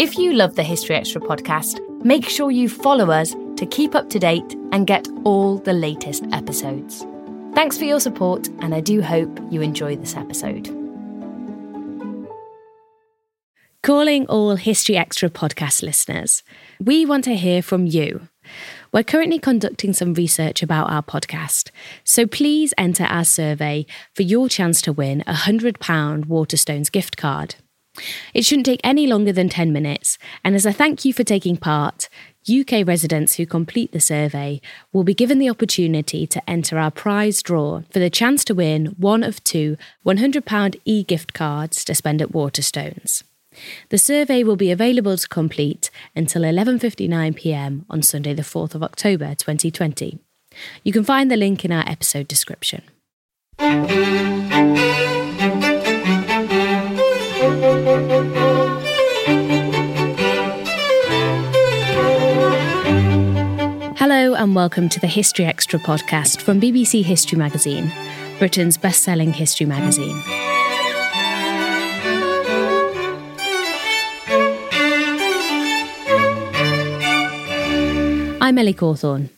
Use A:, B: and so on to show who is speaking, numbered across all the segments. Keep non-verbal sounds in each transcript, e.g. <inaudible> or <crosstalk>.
A: If you love the History Extra podcast, make sure you follow us to keep up to date and get all the latest episodes. Thanks for your support, and I do hope you enjoy this episode. Calling all History Extra podcast listeners, we want to hear from you. We're currently conducting some research about our podcast, so please enter our survey for your chance to win a £100 Waterstones gift card. It shouldn't take any longer than 10 minutes, and as a thank you for taking part, UK residents who complete the survey will be given the opportunity to enter our prize draw for the chance to win one of two £100 e gift cards to spend at Waterstones. The survey will be available to complete until 11:59 p.m. on Sunday the 4th of October 2020. You can find the link in our episode description. And welcome to the History Extra podcast from BBC History Magazine, Britain's best-selling history magazine. I'm Ellie Cawthorne.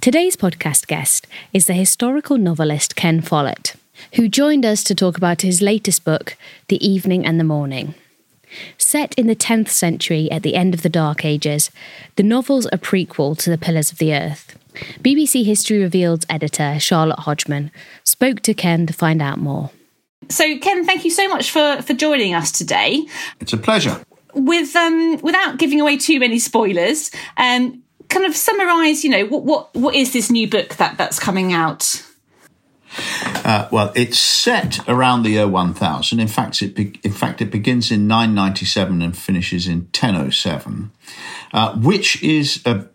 A: Today's podcast guest is the historical novelist Ken Follett, who joined us to talk about his latest book, The Evening and the Morning. Set in the 10th century at the end of the Dark Ages, the novel's a prequel to The Pillars of the Earth. BBC History Revealed's editor, Charlotte Hodgman, spoke to Ken to find out more. So, Ken, thank you so much for, for joining us today.
B: It's a pleasure.
A: With um, without giving away too many spoilers, um, kind of summarize, you know, what what what is this new book that that's coming out?
B: Uh, well, it's set around the year 1000. In fact, it be- in fact it begins in 997 and finishes in 1007, uh, which is, a,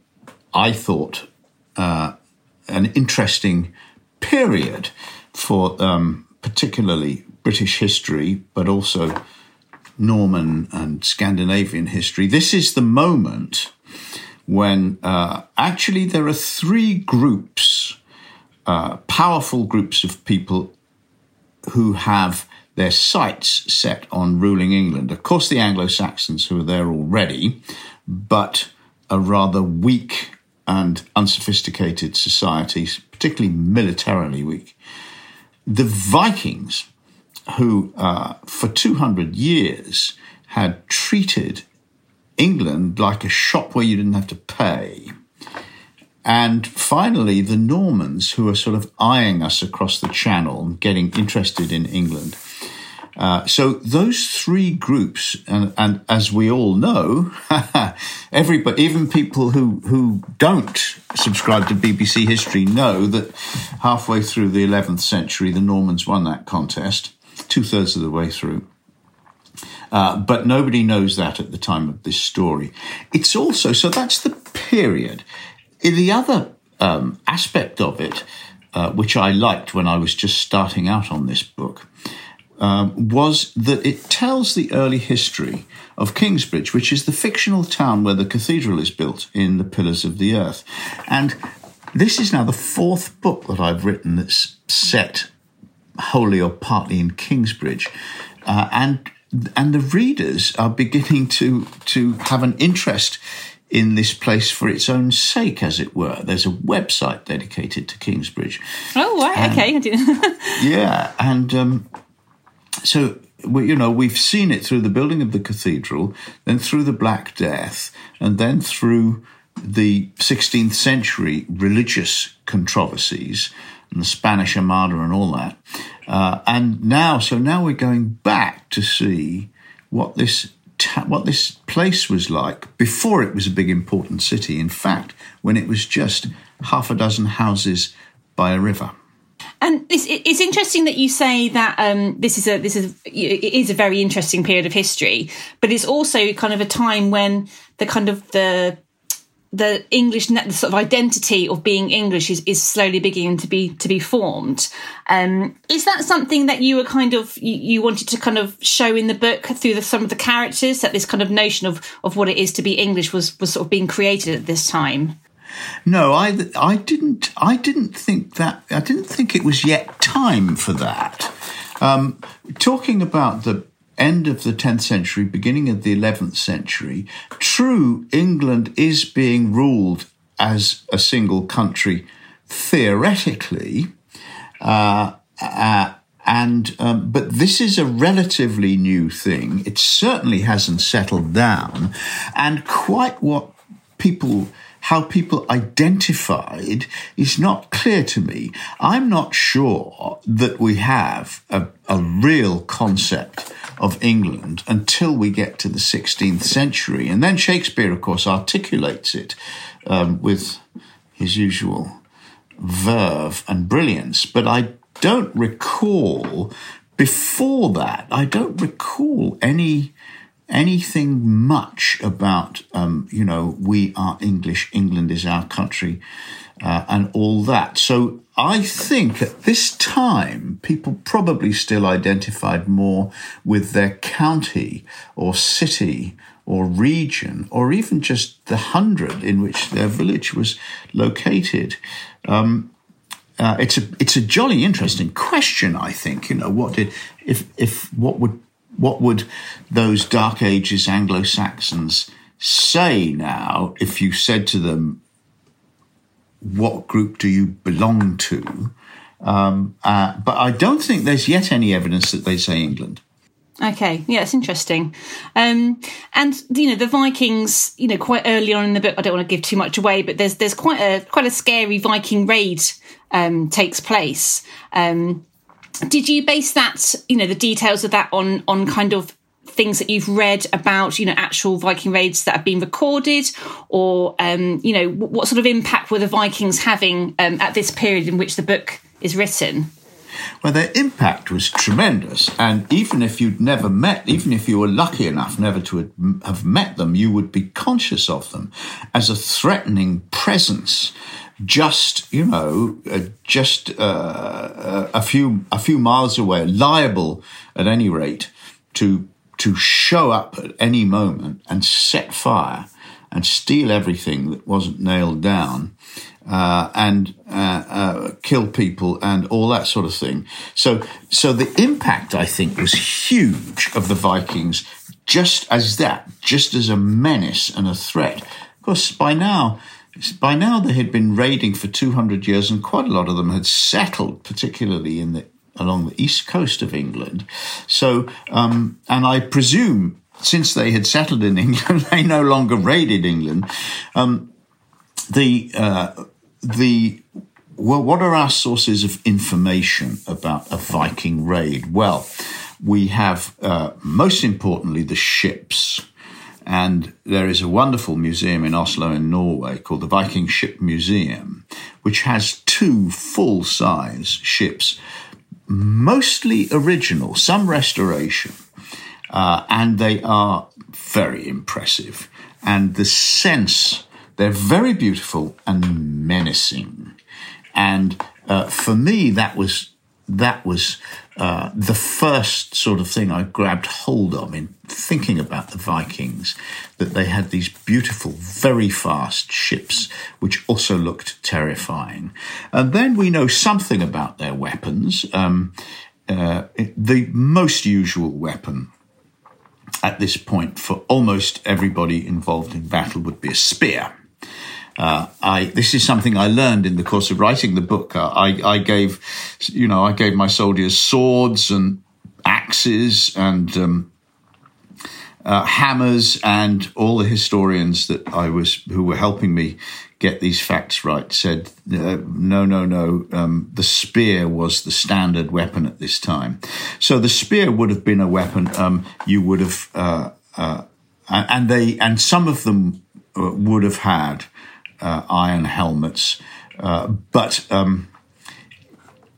B: I thought, uh, an interesting period for um, particularly British history, but also Norman and Scandinavian history. This is the moment when uh, actually there are three groups, uh, powerful groups of people who have their sights set on ruling England. Of course, the Anglo Saxons, who are there already, but a rather weak and unsophisticated society, particularly militarily weak. The Vikings, who uh, for 200 years had treated England like a shop where you didn't have to pay. And finally, the Normans, who are sort of eyeing us across the channel and getting interested in England. Uh, so those three groups, and, and as we all know, <laughs> everybody, even people who, who don't subscribe to BBC history, know that halfway through the 11th century, the Normans won that contest, two thirds of the way through. Uh, but nobody knows that at the time of this story. It's also, so that's the period. The other um, aspect of it, uh, which I liked when I was just starting out on this book, um, was that it tells the early history of Kingsbridge, which is the fictional town where the cathedral is built in the Pillars of the Earth. And this is now the fourth book that I've written that's set wholly or partly in Kingsbridge. Uh, and and the readers are beginning to to have an interest in this place for its own sake, as it were. There's a website dedicated to Kingsbridge.
A: Oh, right, and, <laughs> okay.
B: yeah, and um, so we, you know we've seen it through the building of the cathedral, then through the Black Death, and then through the 16th century religious controversies and the Spanish Armada and all that. Uh, and now, so now we're going back to see what this ta- what this place was like before it was a big important city. In fact, when it was just half a dozen houses by a river.
A: And it's, it's interesting that you say that um, this is a this is it is a very interesting period of history, but it's also kind of a time when the kind of the the English the sort of identity of being English is, is slowly beginning to be to be formed. Um, is that something that you were kind of you, you, wanted to kind of show in the book through the, some of the characters that this kind of notion of of what it is to be English was was sort of being created at this time?
B: No, I I didn't I didn't think that I didn't think it was yet time for that. Um, talking about the end of the 10th century, beginning of the 11th century. True, England is being ruled as a single country theoretically. Uh, uh, and um, but this is a relatively new thing. It certainly hasn't settled down, and quite what people how people identified is not clear to me. I'm not sure that we have a, a real concept of England until we get to the 16th century. And then Shakespeare, of course, articulates it um, with his usual verve and brilliance. But I don't recall before that, I don't recall any anything much about um, you know we are English, England is our country, uh, and all that. So I think at this time people probably still identified more with their county or city or region or even just the hundred in which their village was located. Um, uh, it's a it's a jolly interesting question. I think you know what did if if what would what would those Dark Ages Anglo Saxons say now if you said to them, "What group do you belong to?" Um, uh, but I don't think there's yet any evidence that they say England.
C: Okay, yeah, it's interesting. Um, and you know, the Vikings, you know, quite early on in the book, I don't want to give too much away, but there's there's quite a quite a scary Viking raid um, takes place. Um, did you base that, you know, the details of that on on kind of things that you've read about, you know, actual Viking raids that have been recorded, or um, you know, what sort of impact were the Vikings having um, at this period in which the book is written?
B: Well, their impact was tremendous. And even if you'd never met, even if you were lucky enough never to have met them, you would be conscious of them as a threatening presence. Just you know, uh, just uh, uh, a few a few miles away, liable at any rate to to show up at any moment and set fire and steal everything that wasn't nailed down uh, and uh, uh, kill people and all that sort of thing. So, so the impact I think was huge of the Vikings, just as that, just as a menace and a threat. Of course, by now. By now, they had been raiding for 200 years, and quite a lot of them had settled, particularly in the along the east coast of England. So, um, and I presume since they had settled in <laughs> England, they no longer raided England. Um, the uh, the well, what are our sources of information about a Viking raid? Well, we have uh, most importantly the ships. And there is a wonderful museum in Oslo, in Norway, called the Viking Ship Museum, which has two full size ships, mostly original, some restoration, uh, and they are very impressive. And the sense they're very beautiful and menacing, and uh, for me, that was that was uh, the first sort of thing I grabbed hold of in thinking about the Vikings. That they had these beautiful, very fast ships, which also looked terrifying. And then we know something about their weapons. Um, uh, the most usual weapon at this point for almost everybody involved in battle would be a spear. Uh, I this is something I learned in the course of writing the book. Uh, I, I gave, you know, I gave my soldiers swords and axes and um, uh, hammers, and all the historians that I was who were helping me get these facts right said uh, no, no, no. Um, the spear was the standard weapon at this time, so the spear would have been a weapon um, you would have, uh, uh, and they and some of them would have had uh, iron helmets. Uh, but um,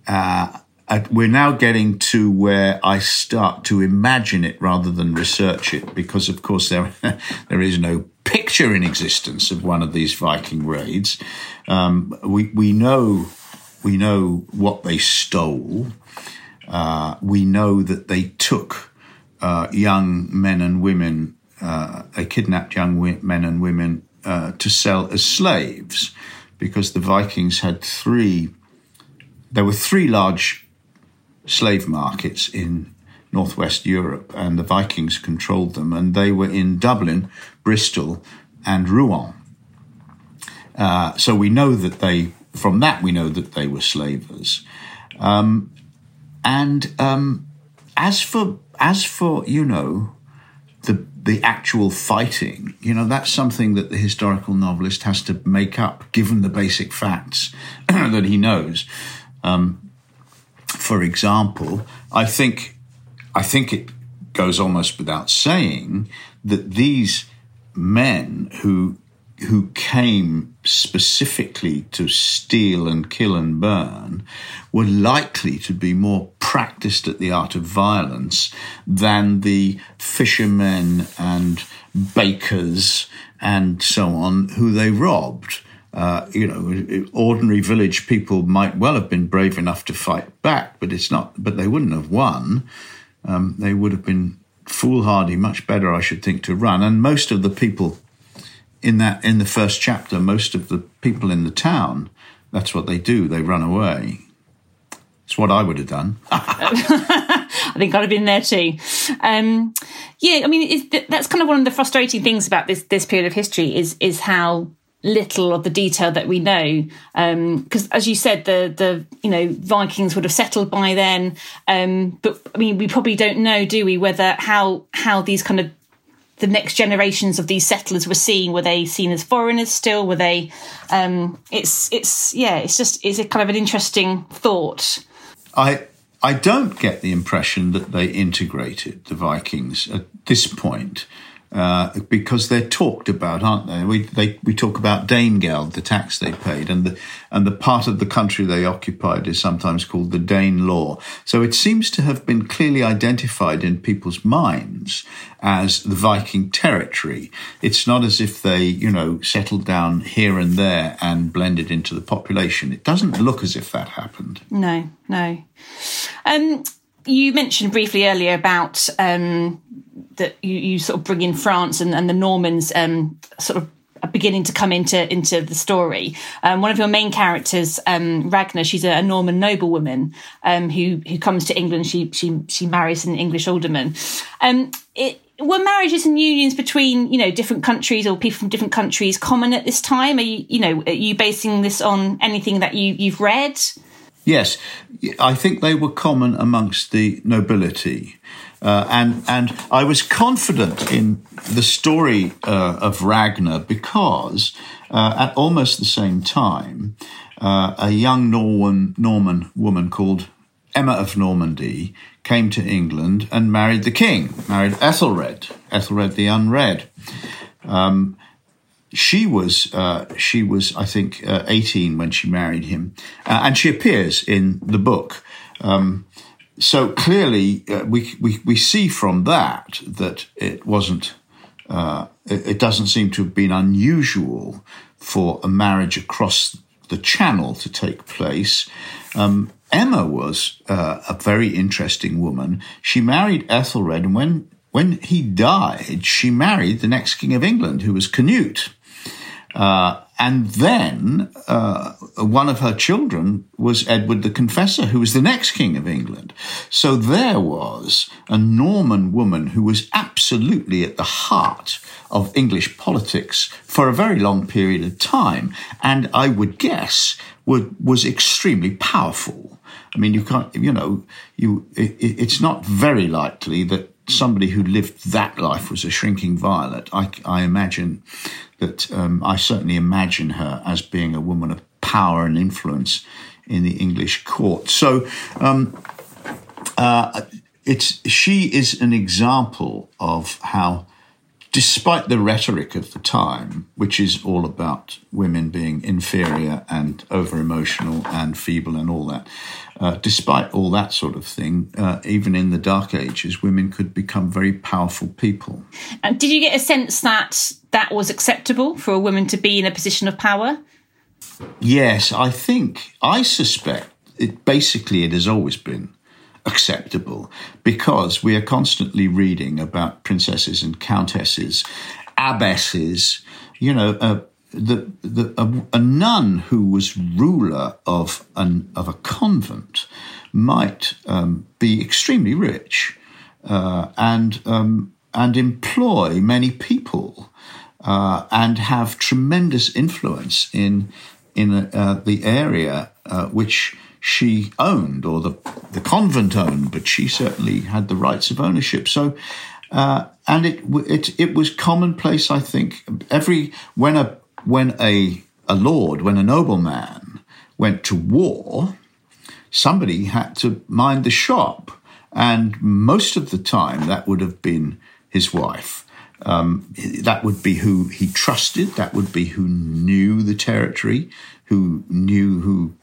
B: uh, we're now getting to where I start to imagine it rather than research it, because of course there <laughs> there is no picture in existence of one of these Viking raids. Um, we we know we know what they stole. Uh, we know that they took uh, young men and women. Uh, they kidnapped young men and women uh, to sell as slaves because the Vikings had three, there were three large slave markets in northwest Europe, and the Vikings controlled them, and they were in Dublin, Bristol, and Rouen. Uh, so we know that they, from that, we know that they were slavers. Um, and um, as for as for you know the the actual fighting, you know that's something that the historical novelist has to make up, given the basic facts <clears throat> that he knows. Um, for example, I think I think it goes almost without saying that these men who who came specifically to steal and kill and burn were likely to be more practiced at the art of violence than the fishermen and bakers and so on who they robbed. Uh, you know, ordinary village people might well have been brave enough to fight back, but it's not. But they wouldn't have won. Um, they would have been foolhardy, much better, I should think, to run. And most of the people in that in the first chapter, most of the people in the town, that's what they do. They run away. It's what I would have done. <laughs>
C: I think I'd have been there too. Um, yeah, I mean, that's kind of one of the frustrating things about this this period of history is is how little of the detail that we know because um, as you said the the you know vikings would have settled by then um, but i mean we probably don't know do we whether how how these kind of the next generations of these settlers were seen were they seen as foreigners still? Were they um, it's it's yeah it's just it's a kind of an interesting thought.
B: I i don't get the impression that they integrated the vikings at this point uh, because they're talked about, aren't they? We they, we talk about Danegeld, the tax they paid, and the and the part of the country they occupied is sometimes called the Danelaw. So it seems to have been clearly identified in people's minds as the Viking territory. It's not as if they, you know, settled down here and there and blended into the population. It doesn't look as if that happened.
C: No, no. Um, you mentioned briefly earlier about um, that you, you sort of bring in France and, and the Normans um, sort of beginning to come into into the story. Um, one of your main characters, um, Ragna, she's a, Norman noblewoman um, who who comes to England. She she she marries an English alderman. Um, it, were marriages and unions between you know different countries or people from different countries common at this time? Are you you know are you basing this on anything that you you've read?
B: Yes, I think they were common amongst the nobility. Uh, and and I was confident in the story uh, of Ragna because uh, at almost the same time, uh, a young Norman Norman woman called Emma of Normandy came to England and married the king, married Ethelred, Ethelred the Unread. Um, she was uh, she was I think uh, eighteen when she married him, and she appears in the book. Um, so clearly, uh, we, we, we see from that that it wasn't, uh, it, it, doesn't seem to have been unusual for a marriage across the channel to take place. Um, Emma was uh, a very interesting woman. She married Ethelred, and when, when he died, she married the next king of England, who was Canute. Uh, and then uh, one of her children was Edward the Confessor, who was the next king of England. So there was a Norman woman who was absolutely at the heart of English politics for a very long period of time, and I would guess would, was extremely powerful. I mean, you can't, you know, you it, it's not very likely that somebody who lived that life was a shrinking violet. I, I imagine that um, I certainly imagine her as being a woman of power and influence in the English court. So um, uh, it's she is an example of how, despite the rhetoric of the time, which is all about women being inferior and over emotional and feeble and all that, uh, despite all that sort of thing, uh, even in the Dark Ages, women could become very powerful people.
C: And did you get a sense that that was acceptable for a woman to be in a position of power?
B: Yes, I think, I suspect it basically it has always been acceptable because we are constantly reading about princesses and countesses, abbesses, you know, uh, the, the, a, a, nun who was ruler of, an, of a convent might um, be extremely rich. uh, and um, and employ many people uh, and have tremendous influence in in uh, the area uh, which she owned or the the convent owned, but she certainly had the rights of ownership. So. Uh, and it, it it was commonplace, I think. Every when a when a a lord, when a nobleman went to war, somebody had to mind the shop. And most of the time, that would have been his wife. Um, that would be who he trusted. That would be who knew the territory, who knew who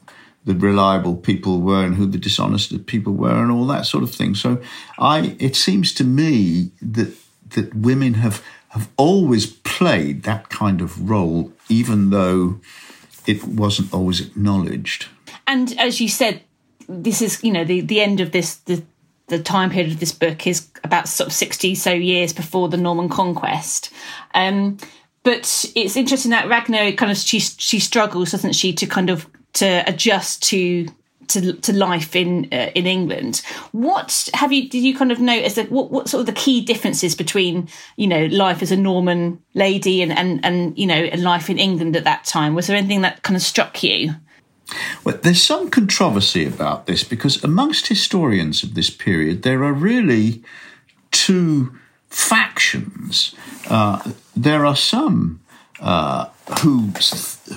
B: the reliable people were and who the dishonest people were, and all that sort of thing. So, I it seems to me that that women have have always played that kind of role, even though it wasn't always acknowledged.
C: And as you said, this is you know the the end of this the the time period of this book is about sort of 60 so years before the Norman conquest. Um, but it's interesting that Ragna kind of she she struggles, doesn't she, to kind of to adjust to to, to life in uh, in England. What have you did you kind of notice that what what sort of the key differences between you know life as a Norman lady and and and you know life in England at that time? Was there anything that kind of struck you?
B: Well, there's some controversy about this because amongst historians of this period, there are really two factions. Uh, there are some uh, who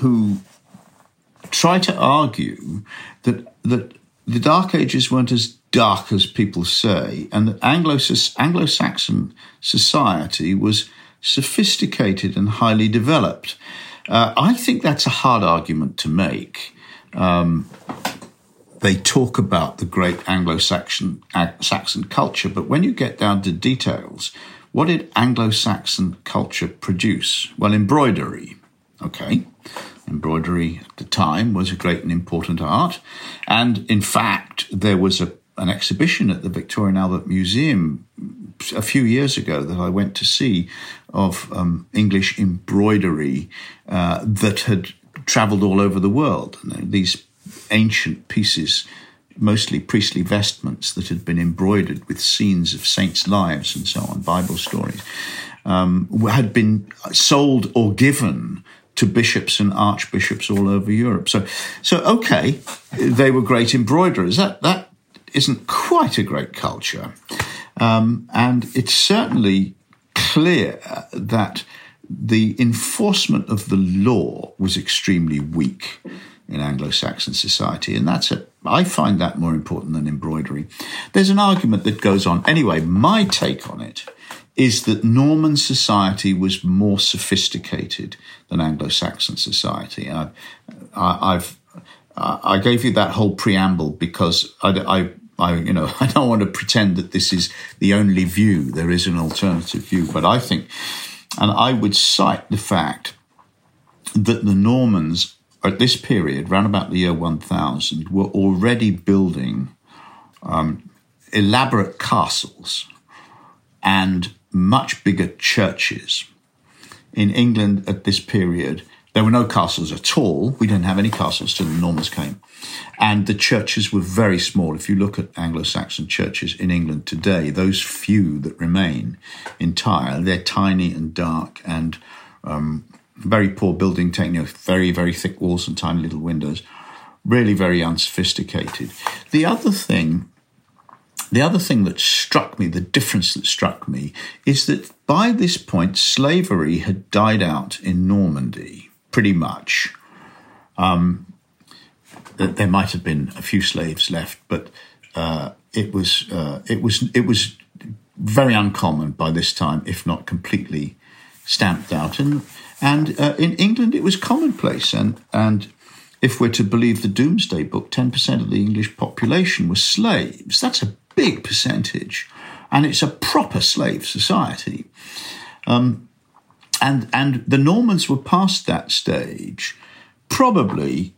B: who try to argue that that the Dark Ages weren't as dark as people say, and that Anglo Anglo-Saxon society was sophisticated and highly developed. Uh, I think that's a hard argument to make um, they talk about the great Anglo-Saxon Saxon culture, but when you get down to details, what did Anglo-Saxon culture produce? Well, embroidery. Okay, embroidery at the time was a great and important art, and in fact, there was a an exhibition at the Victoria and Albert Museum a few years ago that I went to see of um, English embroidery uh, that had traveled all over the world. These ancient pieces, mostly priestly vestments that had been embroidered with scenes of saints' lives and so on, Bible stories, um, had been sold or given to bishops and archbishops all over Europe. So, so okay, they were great embroiderers. That that isn't quite a great culture, um, and it's certainly clear that the enforcement of the law was extremely weak in Anglo-Saxon society, and that's a, I find that more important than embroidery. There's an argument that goes on. Anyway, my take on it is that Norman society was more sophisticated than Anglo-Saxon society. I, I've I gave you that whole preamble because I, I, I, you know, <laughs> I don't want to pretend that this is the only view. There is an alternative view, but I think and I would cite the fact that the Normans at this period, around about the year 1000, were already building um, elaborate castles and much bigger churches. In England at this period, there were no castles at all. We didn't have any castles till the Normans came. And the churches were very small. If you look at Anglo Saxon churches in England today, those few that remain entire, they're tiny and dark and um, very poor building technique, very, very thick walls and tiny little windows. Really very unsophisticated. The other thing the other thing that struck me, the difference that struck me, is that by this point, slavery had died out in Normandy pretty much. Um, there might have been a few slaves left, but uh, it was uh, it was it was very uncommon by this time, if not completely stamped out. And and uh, in England, it was commonplace. And and if we're to believe the Domesday Book, ten percent of the English population were slaves. That's a big percentage, and it's a proper slave society. Um, and and the Normans were past that stage, probably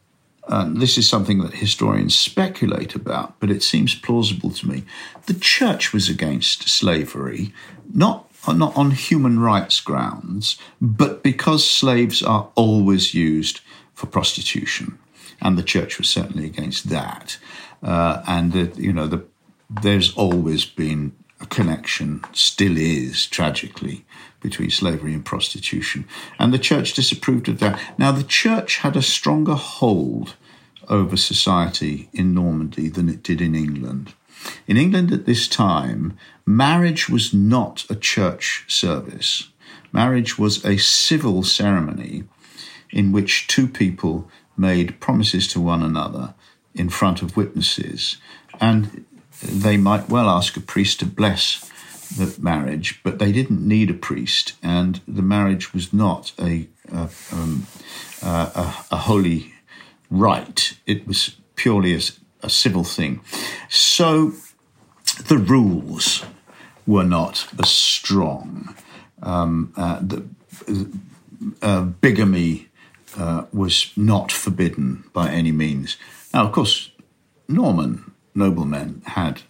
B: this is something that historians speculate about, but it seems plausible to me. The church was against slavery, not, not on human rights grounds, but because slaves are always used for prostitution. And the church was certainly against that. Uh, and, the, you know, the, there's always been a connection, still is tragically, between slavery and prostitution. And the church disapproved of that. Now, the church had a stronger hold over society in Normandy than it did in England. In England at this time, marriage was not a church service. Marriage was a civil ceremony in which two people made promises to one another in front of witnesses. And they might well ask a priest to bless the marriage, but they didn't need a priest, and the marriage was not a, a, um, a, a holy rite. It was purely a, a civil thing. So the rules were not as strong. Um, uh, the, uh, bigamy uh, was not forbidden by any means. Now, of course, Norman noblemen had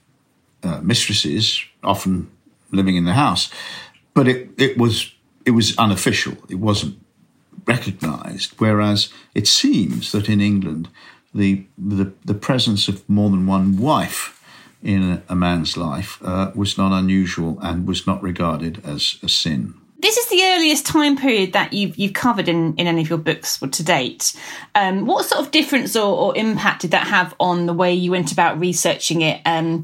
B: uh, mistresses, often living in the house, but it, it was it was unofficial. It wasn't recognised. Whereas it seems that in England, the the, the presence of more than one wife in a, a man's life uh, was not unusual and was not regarded as a sin.
C: This is the earliest time period that you've, you've covered in, in any of your books to date. Um, what sort of difference or, or, impact did that have on the way you went about researching it? Um,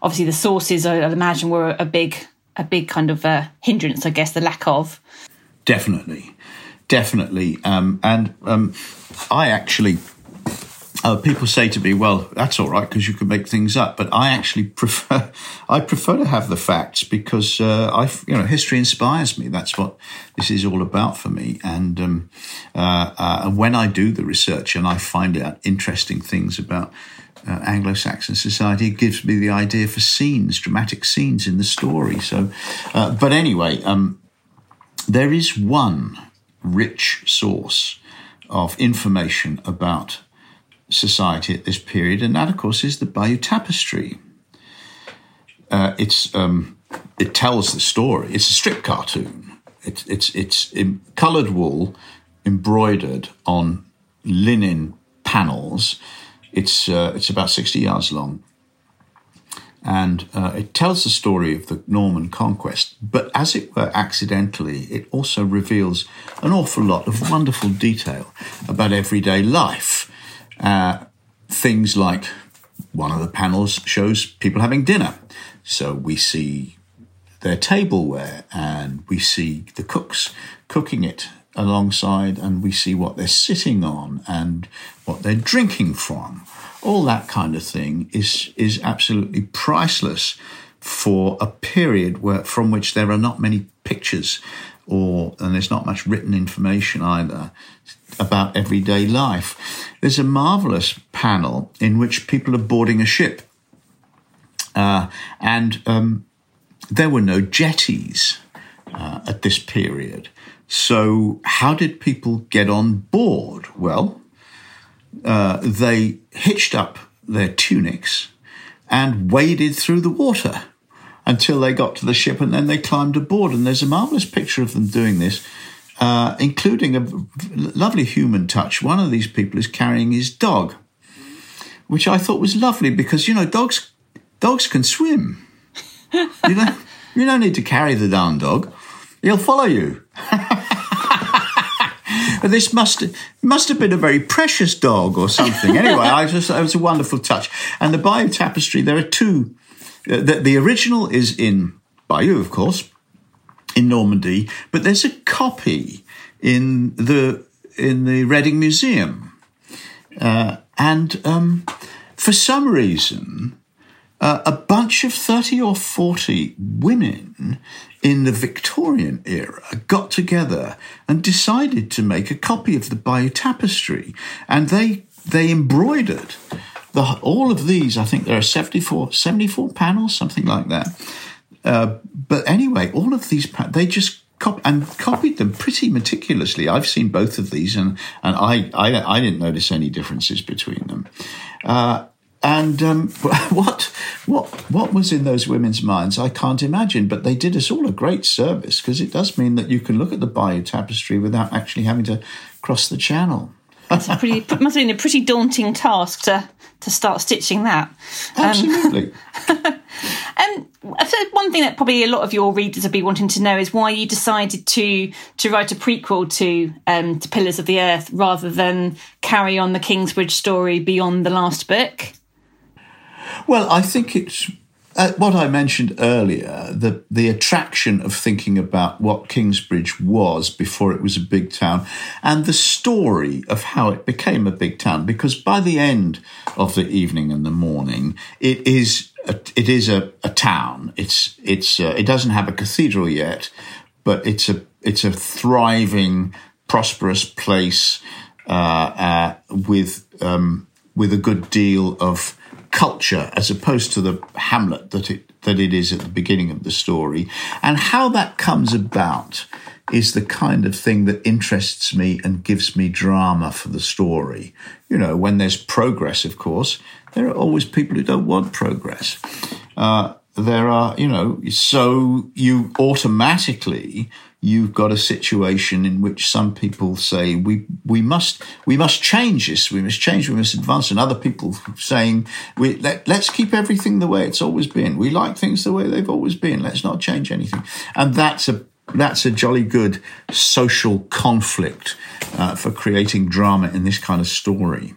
C: obviously, the sources, I, would imagine, were a big a big kind of uh, hindrance, I guess, the lack of.
B: Definitely, definitely, um, and um, I actually uh, people say to me, "Well, that's all right because you can make things up," but I actually <laughs> prefer I prefer to have the facts because uh, I, you know, history inspires me. That's what this is all about for me. And um, uh, uh when I do the research and I find out interesting things about uh, Anglo-Saxon society, it gives me the idea for scenes, dramatic scenes in the story. So, uh, but anyway, um, there is one rich source of information about society at this period, and that, of course, is the Bayeux Tapestry. Uh, it's um, it tells the story. It's a strip cartoon. It's it's it's coloured wool embroidered on linen panels. It's uh, it's about sixty yards long, and uh, it tells the story of the Norman conquest. But as it were, accidentally, it also reveals an awful lot of wonderful detail about everyday life uh, things like one of the panels shows people having dinner. So we see their tableware and we see the cooks cooking it alongside and we see what they're sitting on and what they're drinking from. All that kind of thing is is absolutely priceless for a period where from which there are not many pictures or and there's not much written information either about everyday life. There's a marvelous panel in which people are boarding a ship, uh, and um, there were no jetties uh, at this period. So, how did people get on board? Well, uh, they hitched up their tunics and waded through the water until they got to the ship and then they climbed aboard. And there's a marvelous picture of them doing this, uh, including a lovely human touch. One of these people is carrying his dog, which I thought was lovely because, you know, dogs, dogs can swim. you, know, you don't need to carry the darn dog. He'll follow you. <laughs> But this must must have been a very precious dog or something. Anyway, I just it was a wonderful touch. And the Bayeux tapestry, there are two the, the original is in Bayeux, of course, in Normandy, but there's a copy in the in the Reading Museum, uh, and um, for some reason, uh, a bunch of thirty or forty women in the Victorian era got together and decided to make a copy of the Bayeux Tapestry, and they they embroidered the, all of these, I think there are 74, 74 panels, something like that. Uh, but anyway, all of these, they just cop- and copied them pretty meticulously. I've seen both of these, and and I I, I didn't notice any differences between them. Uh, and um, <laughs> what what what was in those women's minds, I can't imagine. But they did us all a great service because it does mean that you can look at the Bayeux tapestry without actually having to cross the channel.
C: That's a pretty <laughs> must have been a pretty daunting task to to start stitching that.
B: Absolutely. <laughs>
C: Um, one thing that probably a lot of your readers will be wanting to know is why you decided to to write a prequel to um, to Pillars of the Earth rather than carry on the Kingsbridge story beyond the last book.
B: Well, I think it's uh, what I mentioned earlier the the attraction of thinking about what Kingsbridge was before it was a big town, and the story of how it became a big town. Because by the end of the evening and the morning, it is a, it is a, a town. It's it's uh, it doesn't have a cathedral yet, but it's a it's a thriving, prosperous place uh, uh with um, with a good deal of culture as opposed to the Hamlet that it that it is at the beginning of the story, and how that comes about is the kind of thing that interests me and gives me drama for the story. You know, when there's progress, of course, there are always people who don't want progress. Uh, there are, you know, so you automatically you've got a situation in which some people say we we must we must change this, we must change, we must advance, and other people saying we let, let's keep everything the way it's always been. We like things the way they've always been. Let's not change anything, and that's a that's a jolly good social conflict uh, for creating drama in this kind of story.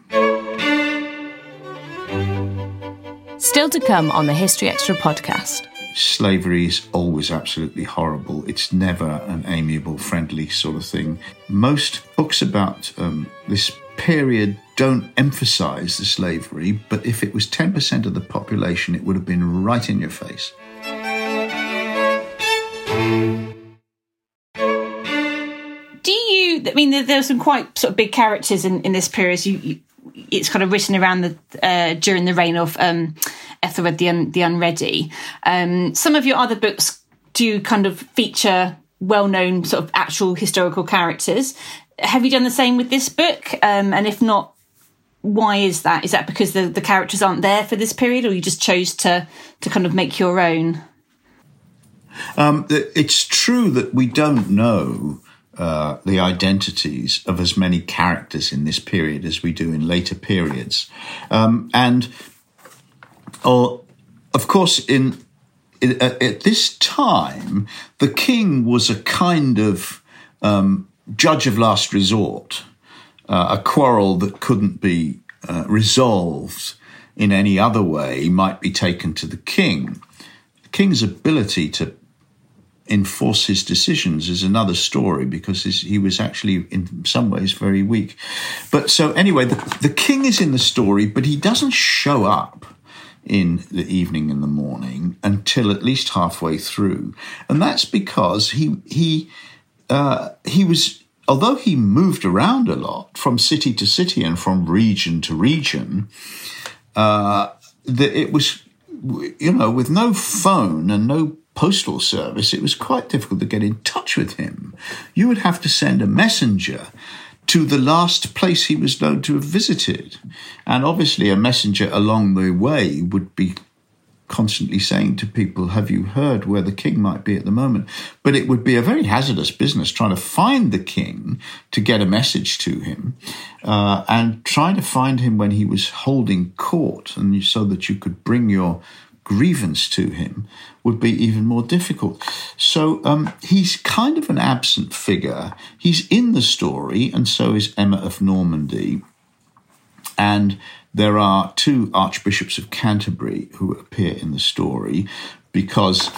A: Still to come on the History Extra podcast.
B: Slavery is always absolutely horrible. It's never an amiable, friendly sort of thing. Most books about um, this period don't emphasize the slavery, but if it was 10% of the population, it would have been right in your face.
C: Do you? I mean, there, are some quite sort of big characters in, in this period. You, you it's kind of written around the uh, during the reign of um, Ethelred the Un- the Unready. Um, some of your other books do kind of feature well-known sort of actual historical characters. Have you done the same with this book? Um, and if not, why is that? Is that because the, the characters aren't there for this period, or you just chose to to kind of make your own?
B: Um, it's true that we don't know uh, the identities of as many characters in this period as we do in later periods. Um, and oh, of course, in, in at this time, the king was a kind of um, judge of last resort, uh, a quarrel that couldn't be uh, resolved in any other way might be taken to the king. The king's ability to enforce his decisions is another story because he was actually in some ways very weak. But so anyway, the, the king is in the story, but he doesn't show up in the evening and the morning until at least halfway through, and that's because he he uh, he was although he moved around a lot from city to city and from region to region. Uh, it was you know with no phone and no postal service, it was quite difficult to get in touch with him. You would have to send a messenger to the last place he was known to have visited. And obviously, a messenger along the way would be constantly saying to people, Have you heard where the king might be at the moment? But it would be a very hazardous business trying to find the king to get a message to him uh, and trying to find him when he was holding court, and so that you could bring your grievance to him would be even more difficult. So um, he's kind of an absent figure. He's in the story, and so is Emma of Normandy. And there are two archbishops of Canterbury who appear in the story because.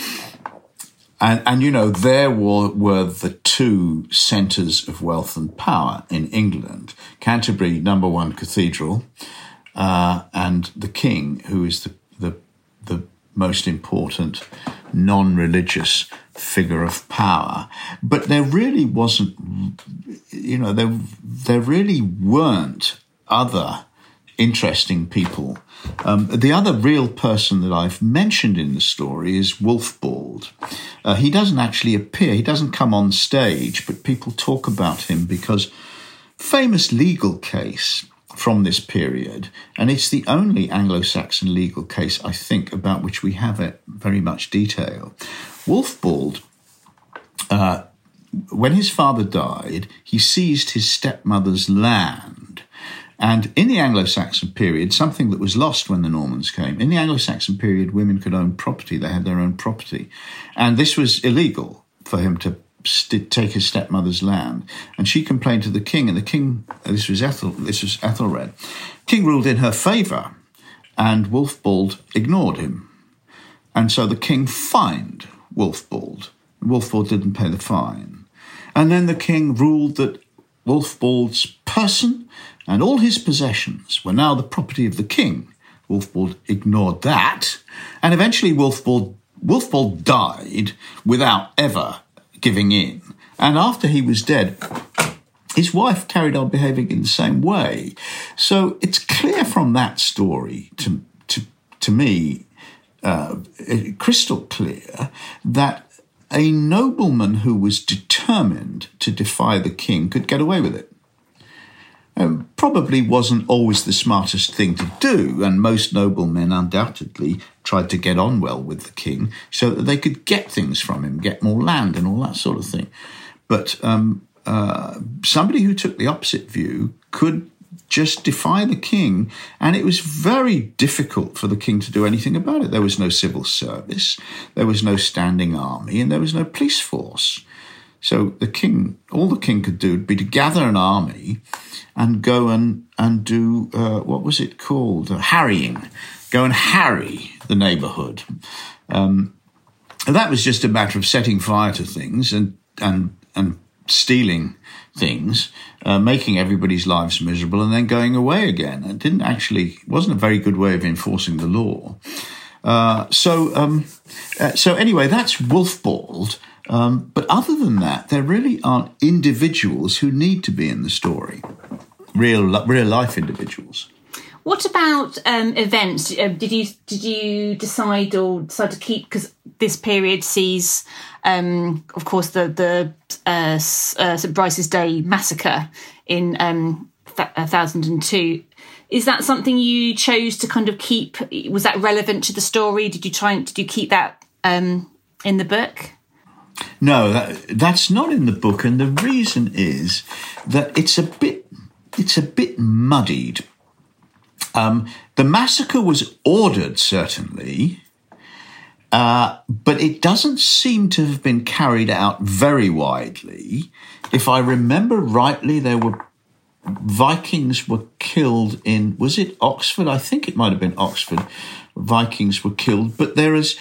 B: And, and you know, there were, were the two centres of wealth and power in England Canterbury, number one cathedral, uh, and the king, who is the, most important non religious figure of power. But there really wasn't, you know, there, there really weren't other interesting people. Um, the other real person that I've mentioned in the story is Wulfbald. Uh, he doesn't actually appear, he doesn't come on stage, but people talk about him because famous legal case from this period, and it's the only Anglo Saxon legal case, I think, about which we have it very much detail. Wulfbald, uh, when his father died, he seized his stepmother's land And in the Anglo Saxon period, something that was lost when the Normans came, in the Anglo Saxon period, women could own property. They had their own property. And this was illegal for him to st- take his stepmother's land. And she complained to the king, and the king, this was, Ethel, this was Ethelred, king ruled in her favour, and Wulfbald ignored him. And so the king fined Wulfbald. Wulfbald didn't pay the fine. And then the king ruled that Wulfbald's person and all his possessions were now the property of the king. Wulfbald ignored that, and eventually Wulfbald, Wulfbald died without ever giving in. And after he was dead, his wife carried on behaving in the same way. So it's clear from that story to, to, to me, uh, crystal clear, that a nobleman who was determined to defy the king could get away with it. Um, probably wasn't always the smartest thing to do, and most noblemen undoubtedly tried to get on well with the king so that they could get things from him, get more land, and all that sort of thing. But um, uh, somebody who took the opposite view could just defy the king, and it was very difficult for the king to do anything about it. There was no civil service, there was no standing army, and there was no police force. So the king, all the king could do would be to gather an army and go and and do uh, what was it called uh, harrying, go and harry the neighbourhood. Um, that was just a matter of setting fire to things and and and stealing things, uh, making everybody's lives miserable, and then going away again. It didn't actually wasn't a very good way of enforcing the law. Uh, so um, uh, so anyway, that's Wulfbald. Um, but other than that, there really aren't individuals who need to be in the story, real real life individuals.
C: What about um, events? Uh, did you did you decide or decide to keep because this period sees, um, of course, the the uh, uh, St Brice's Day massacre in um, th- thousand and two. Is that something you chose to kind of keep? Was that relevant to the story? Did you try and did you keep that um, in the book?
B: No, that, that's not in the book, and the reason is that it's a bit it's a bit muddied. Um, the massacre was ordered, certainly, uh, but it doesn't seem to have been carried out very widely. If I remember rightly, there were Vikings were killed in was it Oxford? I think it might have been Oxford. Vikings were killed, but there is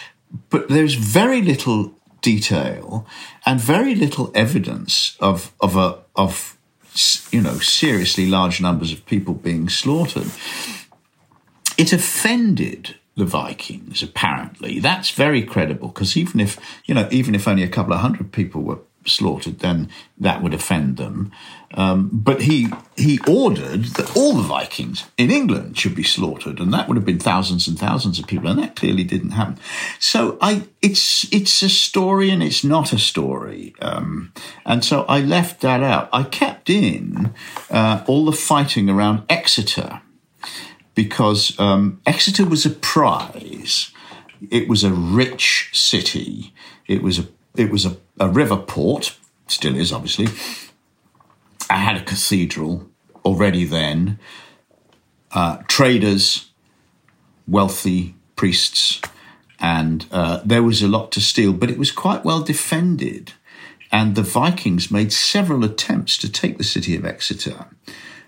B: but there's very little detail and very little evidence of of a of you know seriously large numbers of people being slaughtered. It offended the Vikings. Apparently, that's very credible because even if you know even if only a couple of hundred people were slaughtered, then that would offend them. Um, but he he ordered that all the Vikings in England should be slaughtered, and that would have been thousands and thousands of people, and that clearly didn't happen. So I it's it's a story and it's not a story, um, and so I left that out. I kept in uh, all the fighting around Exeter because um, Exeter was a prize. It was a rich city. It was a it was a, a river port, still is obviously. I had a cathedral already then. Uh, traders, wealthy priests, and uh, there was a lot to steal, but it was quite well defended. And the Vikings made several attempts to take the city of Exeter.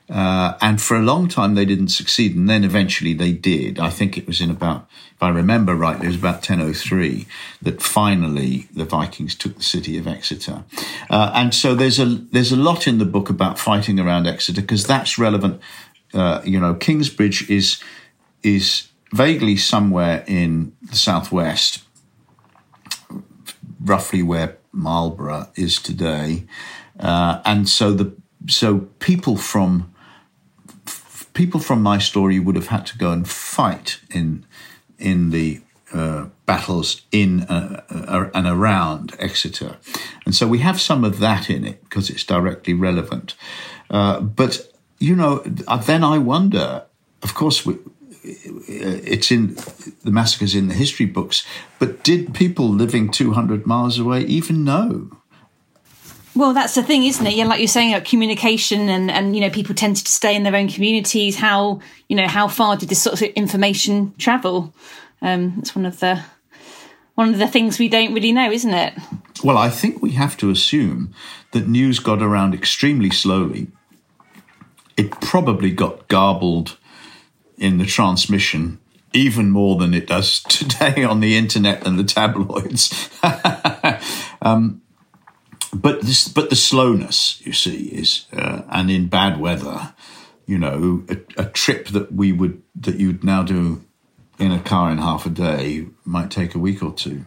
B: Uh, and for a long time they didn't succeed, and then eventually they did. I think it was in about, if I remember rightly, it was about 1003 that finally the Vikings took the city of Exeter. Uh, and so there's a there's a lot in the book about fighting around Exeter because that's relevant. Uh, you know, Kingsbridge is is vaguely somewhere in the southwest, roughly where Marlborough is today, uh, and so the so people from people from my story would have had to go and fight in in the uh, battles in uh, uh, and around Exeter, and so we have some of that in it because it's directly relevant. Uh, but you know, then I wonder. Of course, we, it's in the massacres in the history books, but did people living two hundred miles away even know?
C: Well, that's the thing, isn't it? Yeah, like you're saying about communication and, and you know, people tended to stay in their own communities. How you know, how far did this sort of information travel? Um, it's one of the one of the things we don't really know, isn't it?
B: Well, I think we have to assume that news got around extremely slowly. It probably got garbled in the transmission even more than it does <laughs> today on the internet and the tabloids. <laughs> um, but this, but the slowness, you see, is uh, and in bad weather, you know, a, a, trip that we would that you'd now do in a car in half a day might take a week or two.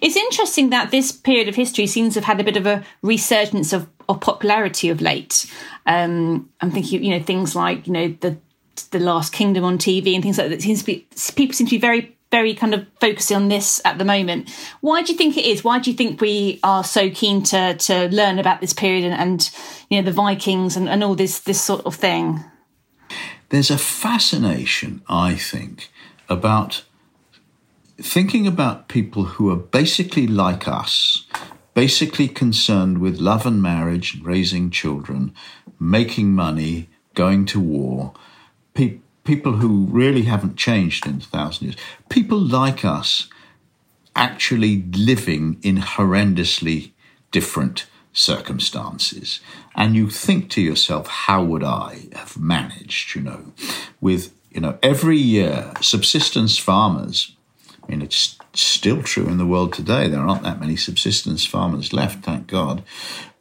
C: It's interesting that this period of history seems to have had a bit of a resurgence of, of popularity of late. Um, I'm thinking, you know, things like you know the the Last Kingdom on TV and things like that. Seems to be, people seem to be very very kind of focusing on this at the moment. Why do you think it is? Why do you think we are so keen to to learn about this period and, and you know the Vikings and, and all this this sort of thing?
B: There's a fascination, I think, about thinking about people who are basically like us, basically concerned with love and marriage, raising children, making money, going to war. Pe- people who really haven't changed in a thousand years, people like us actually living in horrendously different circumstances. And you think to yourself, how would I have managed, you know, with, you know, every year subsistence farmers, I mean, it's still true in the world today. There aren't that many subsistence farmers left, thank God.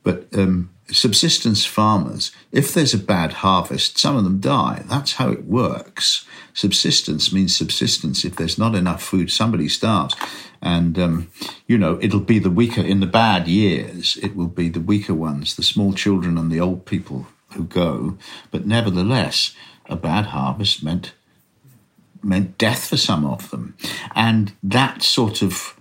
B: But um, subsistence farmers, if there's a bad harvest, some of them die. That's how it works. Subsistence means subsistence. If there's not enough food, somebody starves. And, um, you know, it'll be the weaker, in the bad years, it will be the weaker ones, the small children and the old people who go. But nevertheless, a bad harvest meant meant death for some of them. And that sort of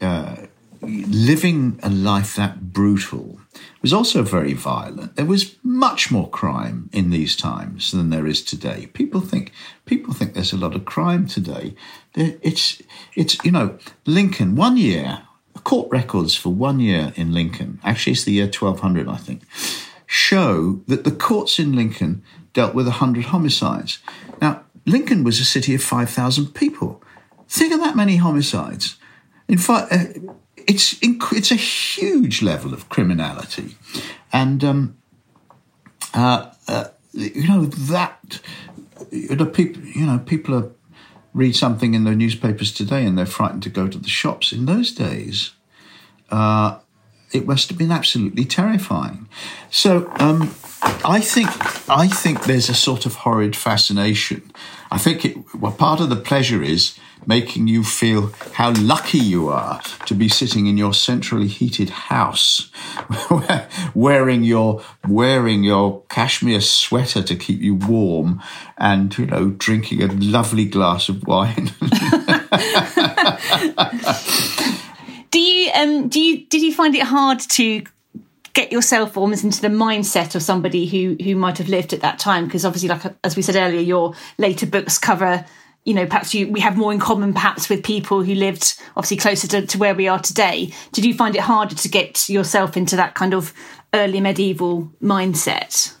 B: uh, living a life that brutal was also very violent. There was much more crime in these times than there is today. People think people think there's a lot of crime today. It's it's you know Lincoln one year court records for one year in Lincoln. Actually, it's the year 1200, I think. Show that the courts in Lincoln dealt with 100 homicides. Now, Lincoln was a city of 5,000 people. Think of that many homicides. In fact, uh, it's it's a huge level of criminality, and um, uh, uh, you know that you know, people you know people are, read something in the newspapers today and they're frightened to go to the shops. In those days, uh, it must have been absolutely terrifying. So um, I think I think there's a sort of horrid fascination. I think it, well, part of the pleasure is making you feel how lucky you are to be sitting in your centrally heated house, <laughs> wearing your wearing your cashmere sweater to keep you warm, and you know drinking a lovely glass of wine. <laughs>
C: do you um do you did you find it hard to get yourself almost into the mindset of somebody who who might have lived at that time because obviously like as we said earlier your later books cover you know perhaps you we have more in common perhaps with people who lived obviously closer to, to where we are today. Did you find it harder to get yourself into that kind of early medieval mindset?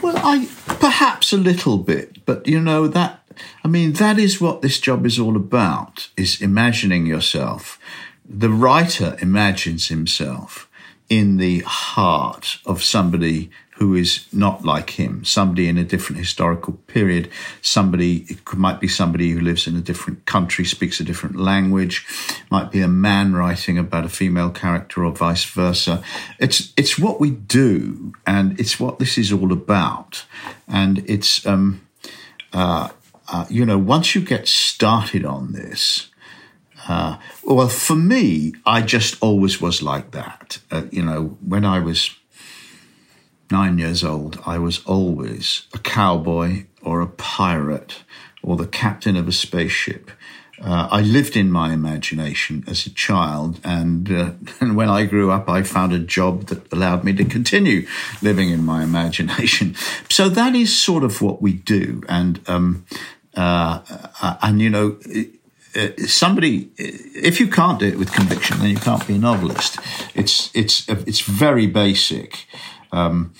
B: Well i perhaps a little bit but you know that i mean that is what this job is all about is imagining yourself. The writer imagines himself in the heart of somebody who is not like him, somebody in a different historical period, somebody, it might be somebody who lives in a different country, speaks a different language, might be a man writing about a female character or vice versa. It's, it's what we do and it's what this is all about. And it's, um, uh, uh, you know, once you get started on this, uh, well, for me, I just always was like that. Uh, you know, when I was nine years old, I was always a cowboy or a pirate or the captain of a spaceship. Uh, I lived in my imagination as a child, and, uh, <laughs> and when I grew up, I found a job that allowed me to continue living in my <laughs> imagination. So that is sort of what we do, and um, uh, uh and you know. It, uh, somebody, if you can't do it with conviction, then you can't be a novelist. It's it's it's very basic. Um,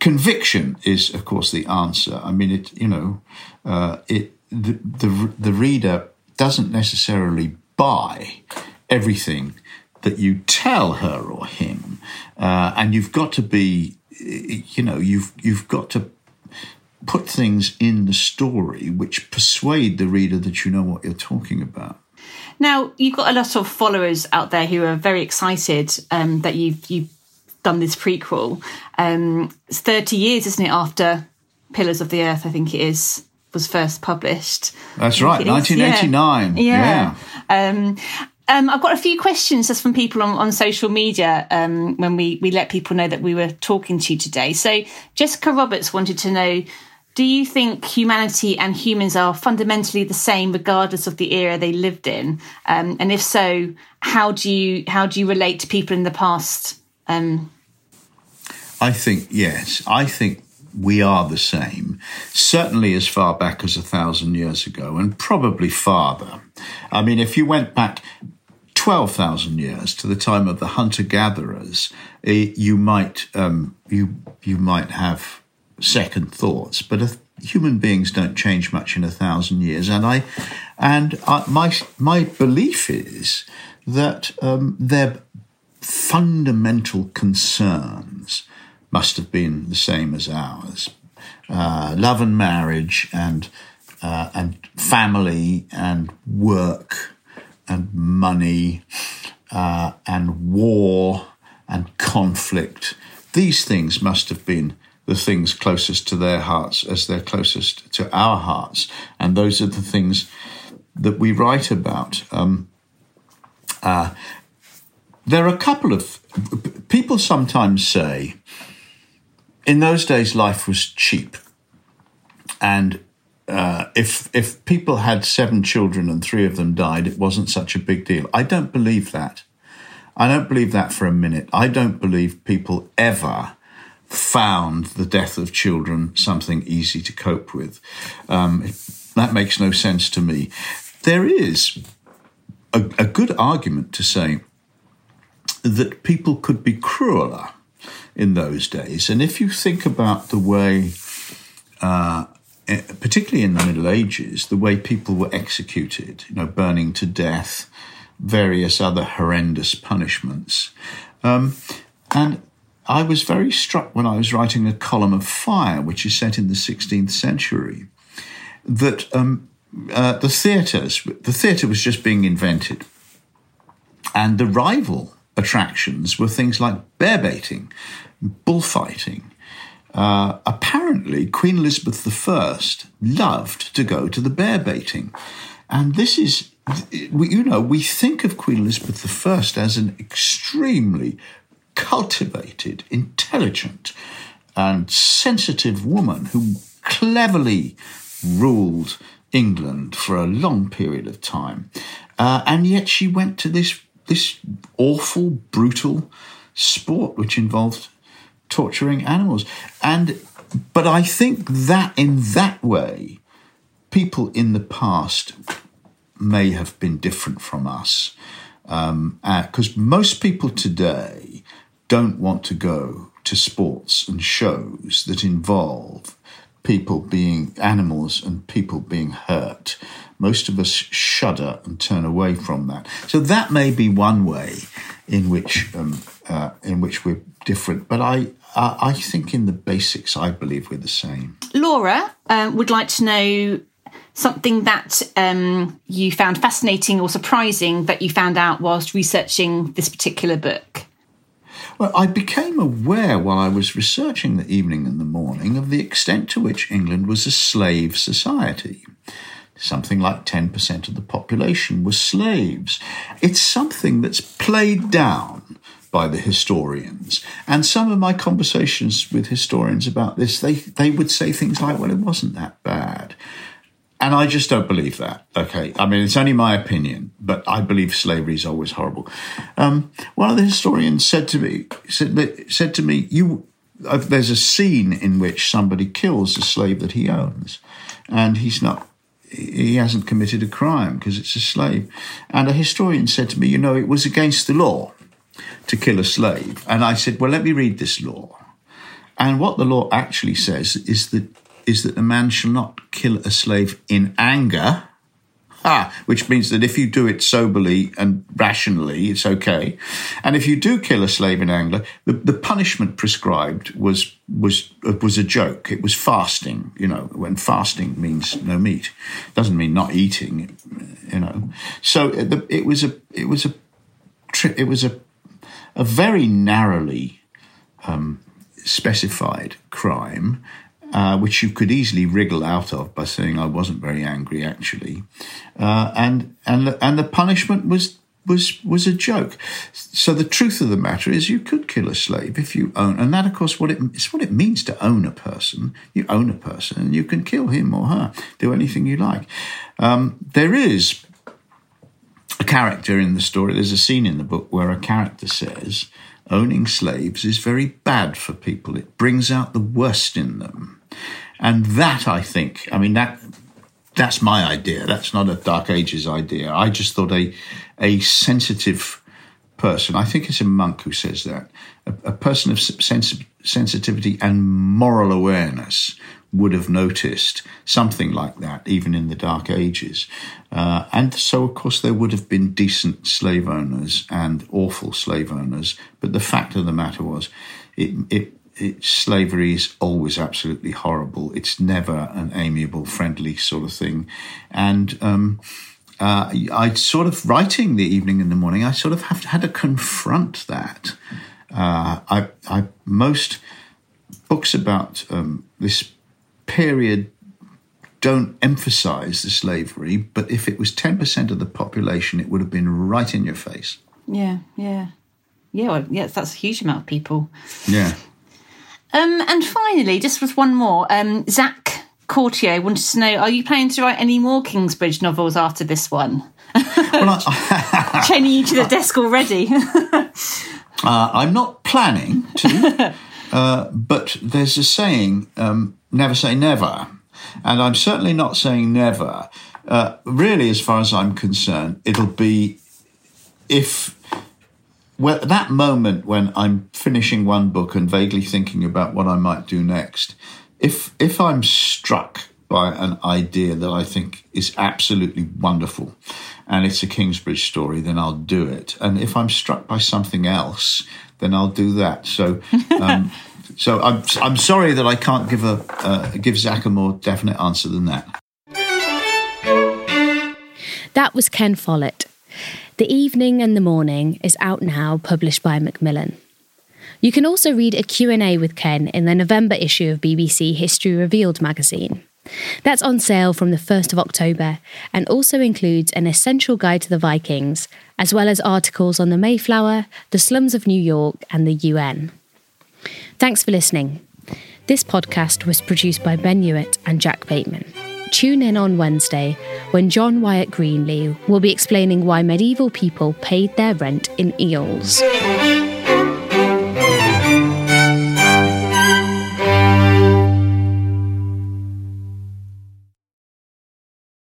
B: conviction is, of course, the answer. I mean, it you know, uh, it the, the the reader doesn't necessarily buy everything that you tell her or him, uh, and you've got to be, you know, you've you've got to put things in the story which persuade the reader that you know what you're talking about.
C: Now you've got a lot of followers out there who are very excited um, that you've you've done this prequel. Um, it's thirty years, isn't it, after Pillars of the Earth? I think it is was first published.
B: That's right, 1989.
C: Yeah. yeah. Um, um, I've got a few questions just from people on, on social media um, when we, we let people know that we were talking to you today. So, Jessica Roberts wanted to know Do you think humanity and humans are fundamentally the same regardless of the era they lived in? Um, and if so, how do you how do you relate to people in the past? Um,
B: I think yes. I think we are the same, certainly as far back as a thousand years ago, and probably farther. I mean, if you went back 12,000 years to the time of the hunter gatherers, eh, you might, um, you, you might have second thoughts, but human beings don't change much in a thousand years. And I, and I, my, my belief is that um, their fundamental concerns must have been the same as ours. Uh, love and marriage and uh, and family and work and money uh, and war and conflict. These things must have been the things closest to their hearts as they're closest to our hearts. And those are the things that we write about. Um, uh, there are a couple of people sometimes say, in those days, life was cheap. And uh, if if people had seven children and three of them died, it wasn't such a big deal. I don't believe that. I don't believe that for a minute. I don't believe people ever found the death of children something easy to cope with. Um, that makes no sense to me. There is a, a good argument to say that people could be crueler in those days. And if you think about the way uh, Eh, particularly in the Middle Ages, the way people were executed, you know, burning to death, various other horrendous punishments. Um, and I was very struck when I was writing A Column of Fire, which is set in the 16th century, that um, uh, the theatres, the theatre was just being invented. And the rival attractions were things like bear baiting, bullfighting, uh, apparently, Queen Elizabeth I loved to go to the bear baiting. And this is, you know, we think of Queen Elizabeth I as an extremely cultivated, intelligent, and sensitive woman who cleverly ruled England for a long period of time. Uh, and yet she went to this, this awful, brutal sport which involved torturing animals. And but I think that in that way, people in the past may have been different from us. Because um, uh, most people today don't want to go to sports and shows that involve people being animals and people being hurt. Most of us shudder and turn away from that. So that may be one way in which um, uh, in which we're different. But I, uh, I think in the basics, I believe we're the same.
C: Laura uh, would like to know something that um, you found fascinating or surprising that you found out whilst researching this particular book.
B: Well, I became aware while I was researching the evening and the morning of the extent to which England was a slave society. Something like 10% of the population were slaves. It's something that's played down by the historians. And some of my conversations with historians about this, they, they would say things like, well, it wasn't that bad. And I just don't believe that. Okay. I mean, it's only my opinion, but I believe slavery is always horrible. Um, one of the historians said to me, said, said to me, you, uh, there's a scene in which somebody kills a slave that he owns and he's not, he hasn't committed a crime because it's a slave. And a historian said to me, you know, it was against the law to kill a slave. And I said, well, let me read this law. And what the law actually says is that is that a man shall not kill a slave in anger Ah, which means that if you do it soberly and rationally, it's okay. And if you do kill a slave in anger, the, the punishment prescribed was was was a joke. It was fasting. You know, when fasting means no meat, doesn't mean not eating. You know, so the, it was a it was a it was a a very narrowly um, specified crime uh, which you could easily wriggle out of by saying I wasn't very angry actually, uh, and and the, and the punishment was was was a joke. So the truth of the matter is, you could kill a slave if you own, and that of course what it it's what it means to own a person. You own a person, and you can kill him or her, do anything you like. Um, there is a character in the story. There's a scene in the book where a character says. Owning slaves is very bad for people. It brings out the worst in them. And that, I think, I mean, that that's my idea. That's not a Dark Ages idea. I just thought a a sensitive person. I think it's a monk who says that. A, a person of sens- sensitivity and moral awareness would have noticed something like that, even in the Dark Ages. Uh, and so, of course, there would have been decent slave owners and awful slave owners. But the fact of the matter was, it, it it, slavery is always absolutely horrible. It's never an amiable, friendly sort of thing. And um, uh, I sort of writing the evening and the morning. I sort of have had to confront that. Uh, I, I, most books about um, this period don't emphasize the slavery, but if it was ten percent of the population, it would have been right in your face.
C: Yeah, yeah, yeah. Well, yes, that's a huge amount of people.
B: Yeah.
C: Um, and finally, just with one more, um, Zach Courtier wanted to know: Are you planning to write any more Kingsbridge novels after this one? well, I, <laughs> Chaining you to the <laughs> desk already. uh,
B: I'm not planning to, <laughs> uh, but there's a saying: um, "Never say never," and I'm certainly not saying never. Uh, really, as far as I'm concerned, it'll be if well, that moment when I'm finishing one book and vaguely thinking about what I might do next, if if I'm struck by an idea that I think is absolutely wonderful, and it's a Kingsbridge story, then I'll do it. And if I'm struck by something else, then I'll do that. So. <laughs> Um, so I'm I'm sorry that I can't give a uh, give Zach a more definite answer than that.
A: That was Ken Follett. The Evening and the Morning is out now, published by Macmillan. You can also read a Q&A with Ken in the November issue of BBC History Revealed magazine. That's on sale from the 1st of October and also includes an essential guide to the Vikings, as well as articles on the Mayflower, the slums of New York, and the UN. Thanks for listening. This podcast was produced by Ben Hewitt and Jack Bateman. Tune in on Wednesday when John Wyatt Greenlee will be explaining why medieval people paid their rent in eels.